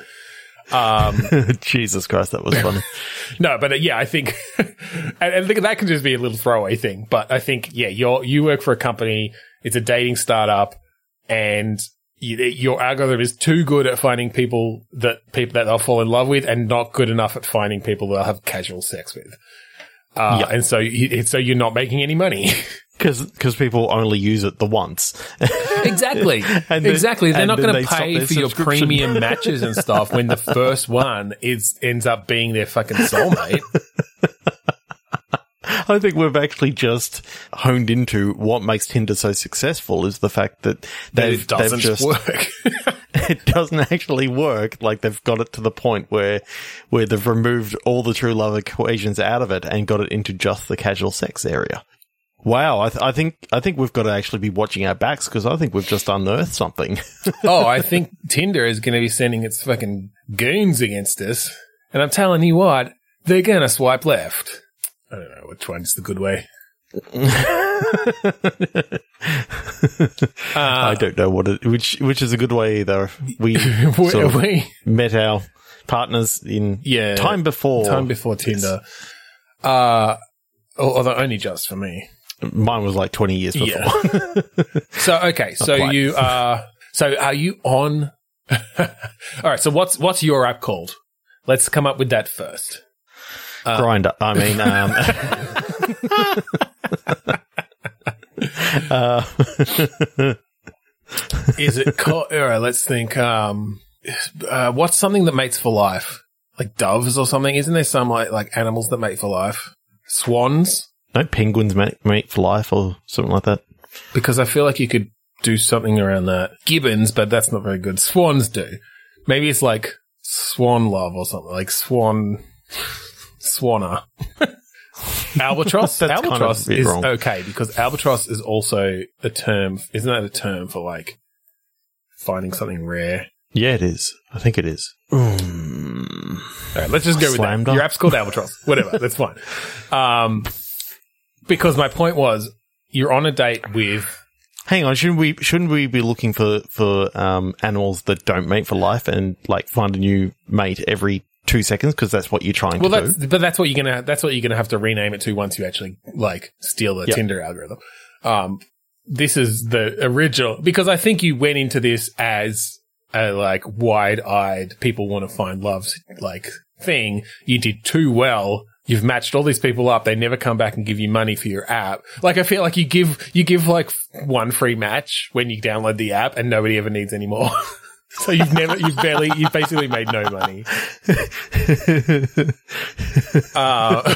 Um, Jesus Christ, that was funny. No, but uh, yeah, I think, and I think that can just be a little throwaway thing. But I think, yeah, you're, you work for a company, it's a dating startup, and you, your algorithm is too good at finding people that people that they'll fall in love with, and not good enough at finding people that they'll have casual sex with. Uh, Yeah. and so, so you're not making any money. Because people only use it the once. exactly, then- exactly. They're not going to pay for your premium matches and stuff when the first one is ends up being their fucking soulmate. I think we've actually just honed into what makes Tinder so successful is the fact that That they've, doesn't they've just work. it doesn't actually work. Like they've got it to the point where where they've removed all the true love equations out of it and got it into just the casual sex area. Wow, I, th- I think I think we've got to actually be watching our backs because I think we've just unearthed something. oh, I think Tinder is going to be sending its fucking goons against us. And I'm telling you what, they're going to swipe left. I don't know which one's the good way. I Uh, don't know what it, which which is a good way either. We we, sort of we- met our partners in yeah, time before time before Tinder. Uh, al- although only just for me. Mine was like twenty years before. Yeah. so okay, so quite. you are so are you on? All right. So what's what's your app called? Let's come up with that first. Grinder. I mean, um, uh, Is it called? All right. Let's think. Um, uh, what's something that mates for life? Like doves or something? Isn't there some like like animals that mate for life? Swans? No penguins mate, mate for life or something like that. Because I feel like you could do something around that. Gibbons, but that's not very good. Swans do. Maybe it's like swan love or something like swan, swanner. albatross. That's kind of albatross is wrong. okay because albatross is also a term. Isn't that a term for like finding something rare? Yeah, it is. I think it is. Mm. All right, let's just go with that. dunk? Your app's called albatross. Whatever, that's fine. Um, because my point was, you're on a date with Hang on, shouldn't we shouldn't we be looking for for um, animals that don't mate for life and like find a new mate every two seconds because that's what you're trying Well, to that's do. but that's what you're gonna that's what you're gonna have to rename it to once you actually like steal the Yep. Tinder algorithm. Um, this is the original because I think you went into this as a like wide-eyed people want to find love like thing. You did too well. You've matched all these people up. They never come back and give you money for your app. Like I feel like you give you give like one free match when you download the app, and nobody ever needs any more. so you've never you've barely you've basically made no money. Uh,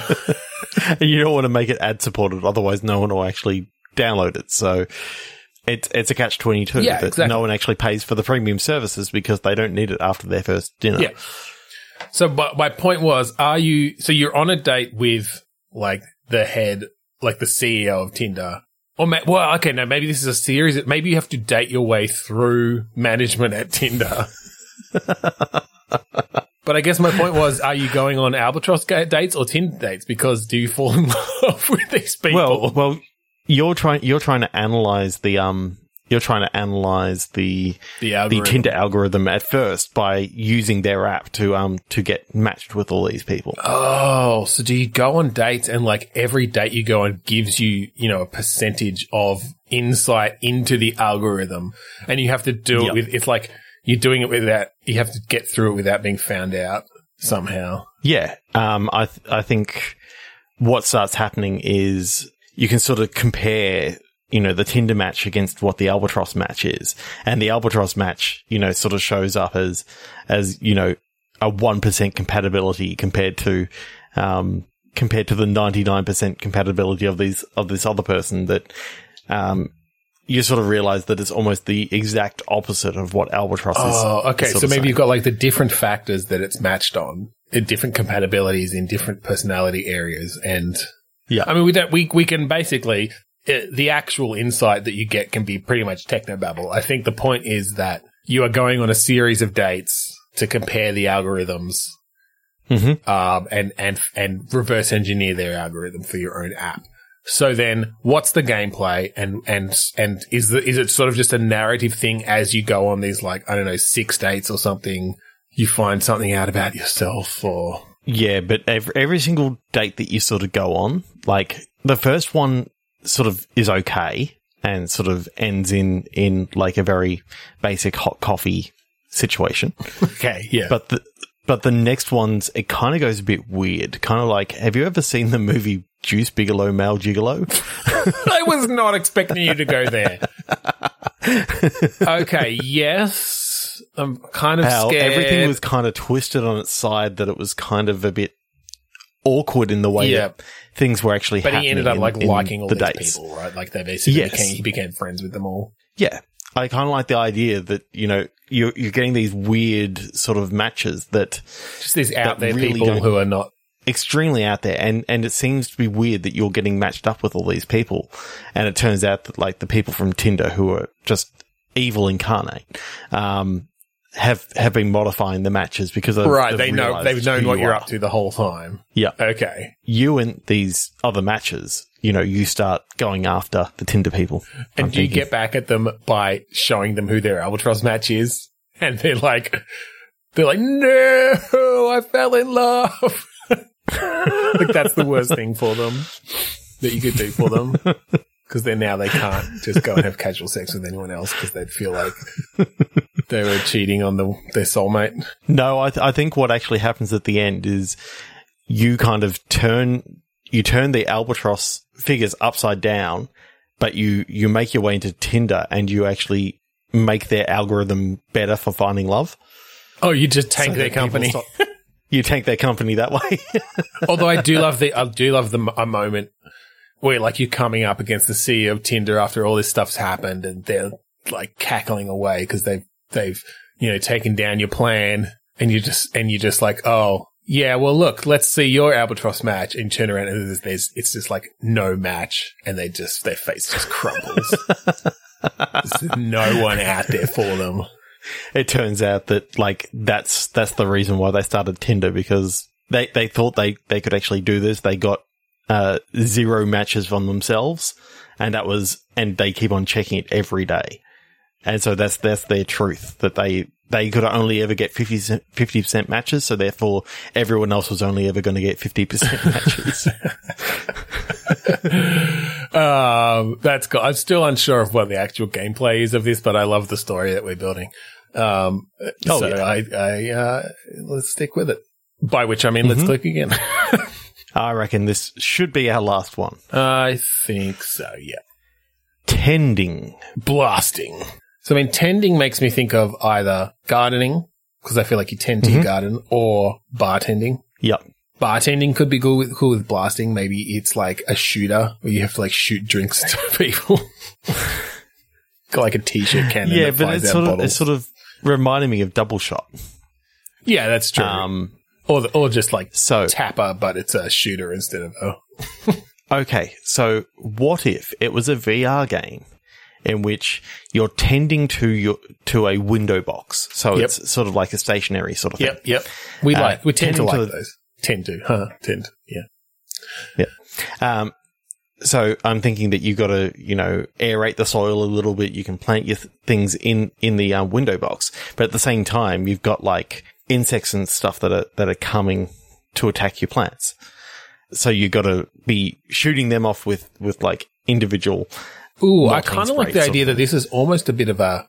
you don't want to make it ad supported, otherwise no one will actually download it. So it's it's a catch twenty two Yeah, that exactly. no one actually pays for the premium services because they don't need it after their first dinner. Yeah. So, but my point was, are you, so you're on a date with like the head, like the CEO of Tinder. Or, ma- well, okay, no, maybe this is a series. Maybe you have to date your way through management at Tinder. but I guess my point was, are you going on albatross dates or Tinder dates? Because do you fall in love with these people? Well, well, you're trying you're trying to analyze the um you're trying to analyze the the the. Tinder algorithm at first by using their app to um to get matched with all these people. Oh, so do you go on dates and like every date you go on gives you, you know, a percentage of insight into the algorithm and you have to do it with, it's like you're doing it without, you have to get through it without being found out somehow. Yeah. Um, I, th- I think what starts happening is you can sort of compare, you know, the Tinder match against what the Albatross match is. And the Albatross match, you know, sort of shows up as, as, you know, a 1% compatibility compared to, um, compared to the 99% compatibility of these, of this other person that, um, you sort of realize that it's almost the exact opposite of what Albatross is. Oh, okay. So maybe saying. you've got like the different factors that it's matched on, uh, different compatibilities in different personality areas. And Yeah. I mean, with that, we, we can basically, uh, the actual insight that you get can be pretty much technobabble. I think the point is that you are going on a series of dates to compare the algorithms, Mhm. um, and, and, and reverse engineer their algorithm for your own app. So then what's the gameplay and, and, and is the, is it sort of just a narrative thing as you go on these like, I don't know, six dates or something? You find something out about yourself or, Yeah, but every, every single date that you sort of go on, like the first one sort of is okay and sort of ends in, in like a very basic hot coffee situation. okay. Yeah. But the, but the next ones, it kind of goes a bit weird. Kind of like, have you ever seen the movie Deuce Bigalow, Male Gigolo? I was not expecting you to go there. okay, yes. I'm kind of How scared. everything was kind of twisted on its side that it was kind of a bit awkward in the way Yeah. that things were actually but he ended up in- like liking all the these people, right? Like they basically Yes. became, he became friends with them all. Yeah. I kind of like the idea that, you know, you're, you're getting these weird sort of matches that Just these out there really people who are not. extremely out there. And, and it seems to be weird that you're getting matched up with all these people. And it turns out that like the people from Tinder who are just evil incarnate, um, have, have been modifying the matches because of, Right, they know they've known what you're are. up to the whole time. Yeah. Okay, You and these other matches, you know, you start going after the Tinder people. and I'm do you thinking. get back at them by showing them who their albatross match is? And they're like, they're like, no, I fell in love. like that's the worst thing for them that you could do for them. Because then now they can't just go and have casual sex with anyone else because they'd feel like they were cheating on the, their soulmate. No, I, th- I think what actually happens at the end is you kind of turn you turn the albatross figures upside down, but you you make your way into Tinder and you actually make their algorithm better for finding love. Oh, you just tank So their company. stop- you tank their company that way. Although I do love the, I do love the a moment where like you're coming up against the CEO of Tinder after all this stuff's happened and they're like cackling away because they've, they've, you know, taken down your plan and you just, and you're just like, oh, yeah, well, look, let's see your albatross match and turn around and there's, there's it's just like no match and they just, their face just crumbles. There's no one out there for them. it turns out that like that's that's the reason why they started Tinder because they they thought they they could actually do this. They got uh zero matches from themselves, and that was and they keep on checking it every day, and so that's that's their truth that they. They could only ever get 50 percent matches, so therefore everyone else was only ever going to get fifty percent matches. Um, that's cool. I'm still unsure of what the actual gameplay is of this, but I love the story that we're building. Um, Oh, so yeah. I, I, uh, let's stick with it. By which I mean, let's Mhm. click again. I reckon this should be our last one. I think so. Yeah. Tending. Blasting. So I mean, tending makes me think of either gardening because I feel like you tend to Mhm. garden or bartending. Yep. Bartending could be cool with, cool with blasting. Maybe it's like a shooter where you have to like shoot drinks to people. Got like a t-shirt cannon. yeah, that but it's sort of it's sort of reminding me of double shot. yeah, that's true. Um, or the, or just like so tapper, but it's a shooter instead of a. okay, so what if it was a VR game in which you're tending to your to a window box? So Yep. it's sort of like a stationary sort of thing. Yep, yep. We Uh, like we tend to like those. Tend to, huh? Tend, yeah. Um, so I'm thinking that you've got to, you know, aerate the soil a little bit. You can plant your th- things in in the um, window box, but at the same time, you've got like insects and stuff that are that are coming to attack your plants. So you've got to be shooting them off with with like individual. Ooh, I kind of like the idea that this is almost a bit of a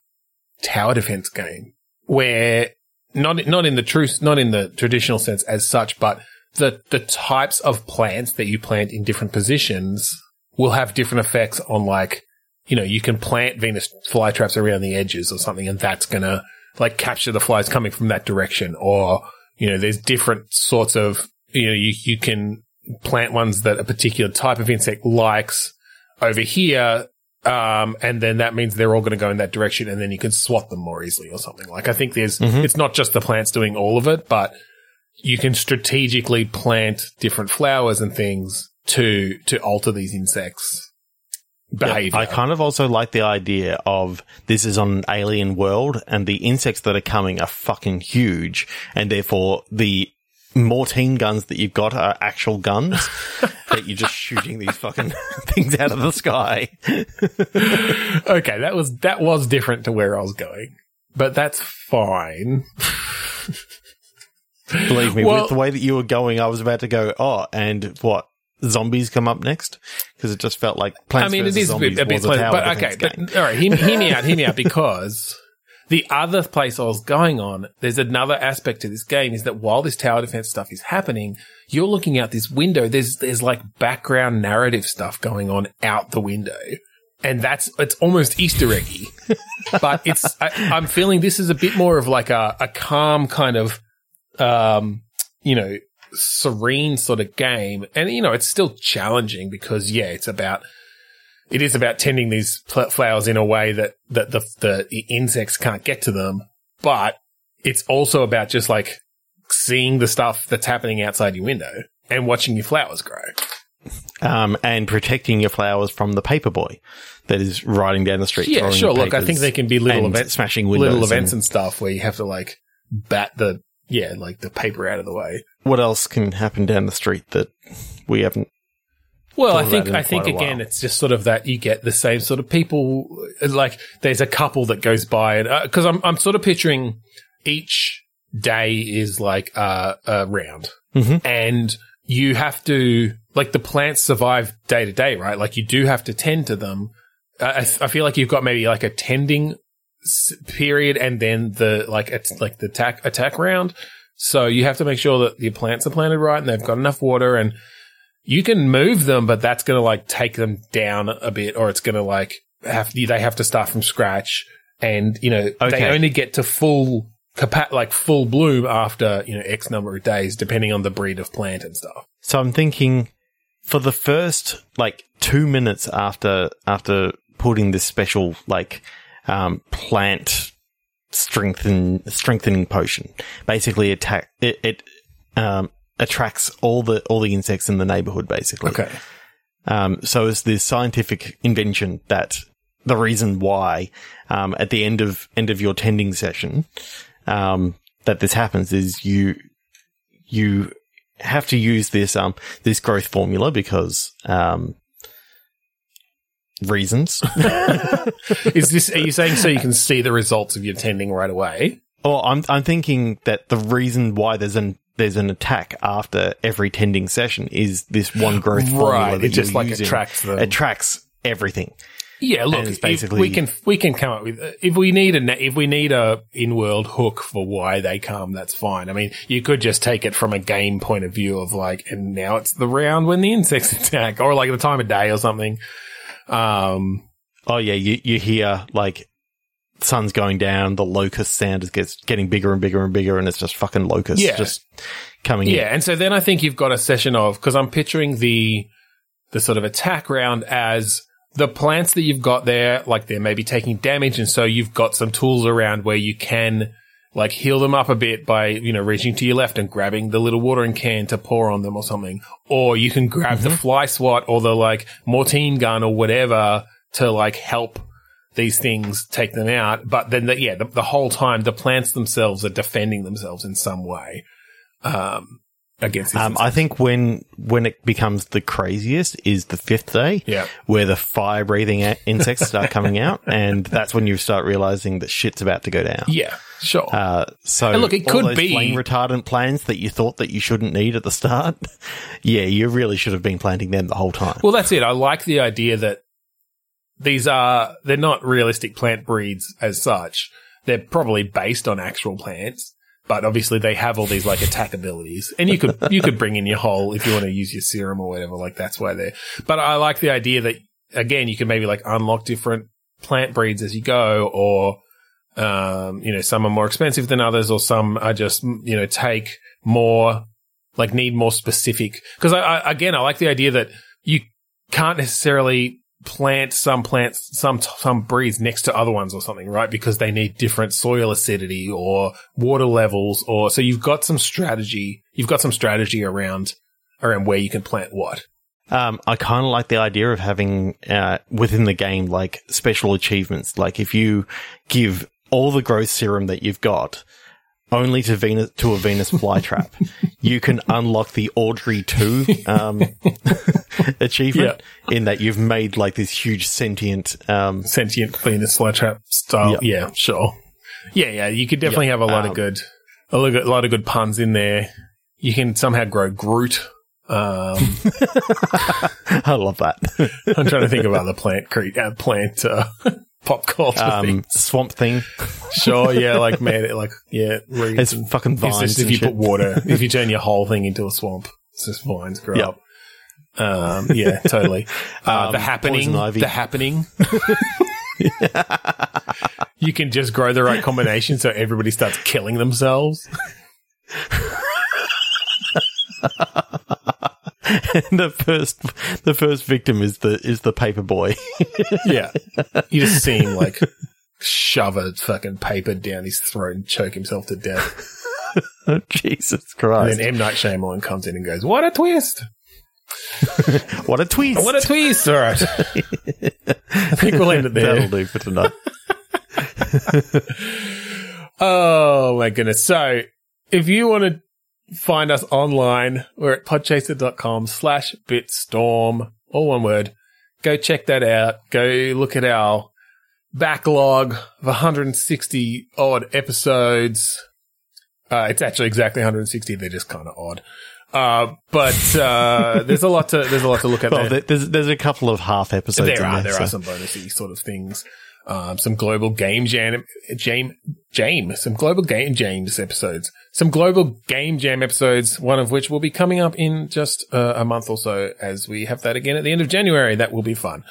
tower defense game where not not in the true not in the traditional sense as such, but the the types of plants that you plant in different positions will have different effects on like you know you can plant Venus flytraps around the edges or something, and that's gonna like capture the flies coming from that direction, or you know there's different sorts of you know you you can plant ones that a particular type of insect likes. Over here um, and then that means they're all going to go in that direction, and then you can swat them more easily or something. Like I think there's, Mhm. it's not just the plants doing all of it, but you can strategically plant different flowers and things to to alter these insects' behavior. I kind of also like the idea of this is on an alien world, and the insects that are coming are fucking huge, and therefore the Mortein guns that you've got are actual guns that you're just shooting these fucking things out of the sky. okay, that was that was different to where I was going, but that's fine. Believe me, Well- with the way that you were going, I was about to go, oh, and what? Zombies come up next? Because it just felt like Plants I mean, it is a Zombies bit, a bit a tower but okay, but all right, hear, hear me out, hear me out, because the other place I was going on, there's another aspect to this game is that while this tower defense stuff is happening, you're looking out this window. There's there's like background narrative stuff going on out the window, and that's it's almost Easter eggy. but it's I, I'm feeling this is a bit more of like a a calm kind of, um, you know, serene sort of game. And, you know, it's still challenging because, yeah, it's about, it is about tending these pl- flowers in a way that, that the, the, the insects can't get to them. But it's also about just like seeing the stuff that's happening outside your window and watching your flowers grow. um, and protecting your flowers from the paper boy that is riding down the street. Yeah, sure. Look, I think there can be little events, smashing windows. little events and and stuff where you have to like bat the, yeah, like the paper out of the way. what else can happen down the street that we haven't? Well, I think I think again, it's just sort of that you get the same sort of people. Like there's a couple that goes by, and because I'm I'm sort of picturing each day is like uh, a round, Mhm. and you have to like the plants survive day to day, right? Like you do have to tend to them. I, I I feel like you've got maybe like a tending period, and then the like it's like the attack attack round. So you have to make sure that your plants are planted right and they've got enough water and you can move them, but that's going to like take them down a bit or it's going to like have, they have to start from scratch and, you know, they only get to full capa- like full bloom after, you know, X number of days, depending on the breed of plant and stuff. So I'm thinking for the first like two minutes after after putting this special like um, plant strengthen strengthening potion, basically attack it. it um, attracts all the all the insects in the neighborhood, basically. Okay. Um, so it's this scientific invention that the reason why, um, at the end of, end of your tending session, um, that this happens is you, you have to use this, um, this growth formula because, um, reasons. Is this, are you saying so you can see the results of your tending right away? Or I'm, I'm thinking that the reason why there's an, there's an attack after every tending session is this one growth formula Right, that it just, like, using attracts them. attracts everything. Yeah, look, And it's if basically- we can we can come up with if we need a if we need a in world hook for why they come, that's fine. I mean, you could just take it from a game point of view of like, and now it's the round when the insects attack, or like the time of day or something. Um, Oh yeah, you you hear like sun's going down, the locust sound is gets getting bigger and bigger and bigger, and it's just fucking locusts Yeah. just coming yeah, and so then I think you've got a session of because I'm picturing the the sort of attack round as the plants that you've got there, like they're maybe taking damage, and so you've got some tools around where you can like heal them up a bit by you know reaching to your left and grabbing the little watering can to pour on them or something, or you can grab the mm-hmm. fly swat or the like Mortein gun or whatever to like help these things take them out. But then, the, yeah, the, the whole time the plants themselves are defending themselves in some way um, against these. Um, I think when when it becomes the craziest is the fifth day, Yeah. where the fire breathing insects start coming out, and that's when you start realizing that shit's about to go down. yeah, sure. Uh, so And look, it could be- flame retardant plants that you thought that you shouldn't need at the start. yeah, you really should have been planting them the whole time. well, that's it. I like the idea that these are they're not realistic plant breeds as such. They're probably based on actual plants, but obviously they have all these like attack abilities. And you could you could bring in your whole if you want to use your serum or whatever. Like that's why they're. But I like the idea that again you can maybe like unlock different plant breeds as you go, or um, you know some are more expensive than others, or some are just you know take more like need more specific. Because I, I again I like the idea that you can't necessarily plant some plants, some some breeds next to other ones or something, right? Because they need different soil acidity or water levels, or so you've got some strategy. You've got some strategy around around where you can plant what. Um, I kind of like the idea of having uh, within the game like special achievements. Like if you give all the growth serum that you've got only to Venus to a Venus flytrap, you can unlock the Audrey two um, achievement in that you've made like this huge sentient. Um, Sentient Venus flytrap style. Yeah. sure. Yeah, yeah. You could definitely Yeah. have a lot Um, of good, a lot of good- a lot of good puns in there. You can somehow grow Groot. Um, I love that. I'm trying to think of other plant cre- uh, plant uh, pop culture um, things. swamp thing. Sure, yeah, like man, it, like yeah, reeds It's and- fucking It's vines. just if and you shit. put water, if you turn your whole thing into a swamp, it's just vines grow Yeah. up. Um, yeah, totally. Uh, Um, the happening, poison ivy. the happening. you can just grow the right combination so everybody starts killing themselves. the first, the first victim is the is the paper boy. Yeah, you just see him like shove a fucking paper down his throat and choke himself to death. Oh, Jesus Christ! And then M Night Shyamalan comes in and goes, "What a twist! what a twist! What a twist!" All right, I think we'll end it there. That'll do for tonight. Oh my goodness. So if you want to find us online, we're at podchaser.com slash bitstorm, all one word. Go check that out. Go look at our backlog of 160 odd episodes. Uh, it's actually exactly 160. They're just kind of odd. Uh, but, uh, there's a lot to, there's a lot to look at Well, there. there- there's there's a couple of half episodes. There in are there, there are some bonusy sort of things. Um, some global game jam, jam, jam, some global game jams episodes, some global game jam episodes. One of which will be coming up in just uh, a month or so, as we have that again at the end of January. That will be fun.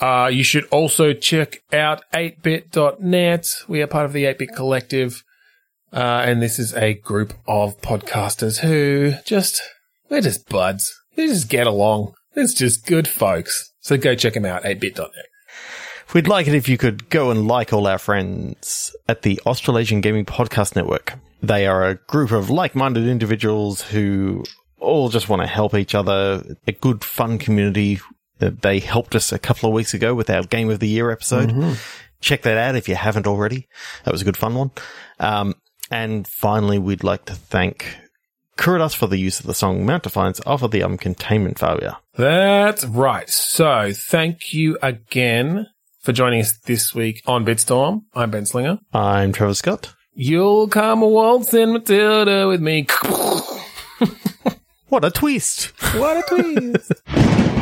Uh, you should also check out 8bit.net. We are part of the 8bit collective. Uh, and this is a group of podcasters who just, we're just buds. We just get along. It's just good folks. So go check them out, 8bit.net. We'd like it if you could go and like all our friends at the Australasian Gaming Podcast Network. They are a group of like-minded individuals who all just want to help each other. A good, fun community. They helped us a couple of weeks ago with our Game of the Year episode. Check that out if you haven't already. That was a good fun one. Um, and finally, we'd like to thank Kuridas for the use of the song Mount Defiance off of the album Containment Failure. That's right. So thank you again for joining us this week on Bitstorm. I'm Ben Slinger. I'm Trevor Scott. You'll come waltzing Matilda with me. What a twist! what a twist.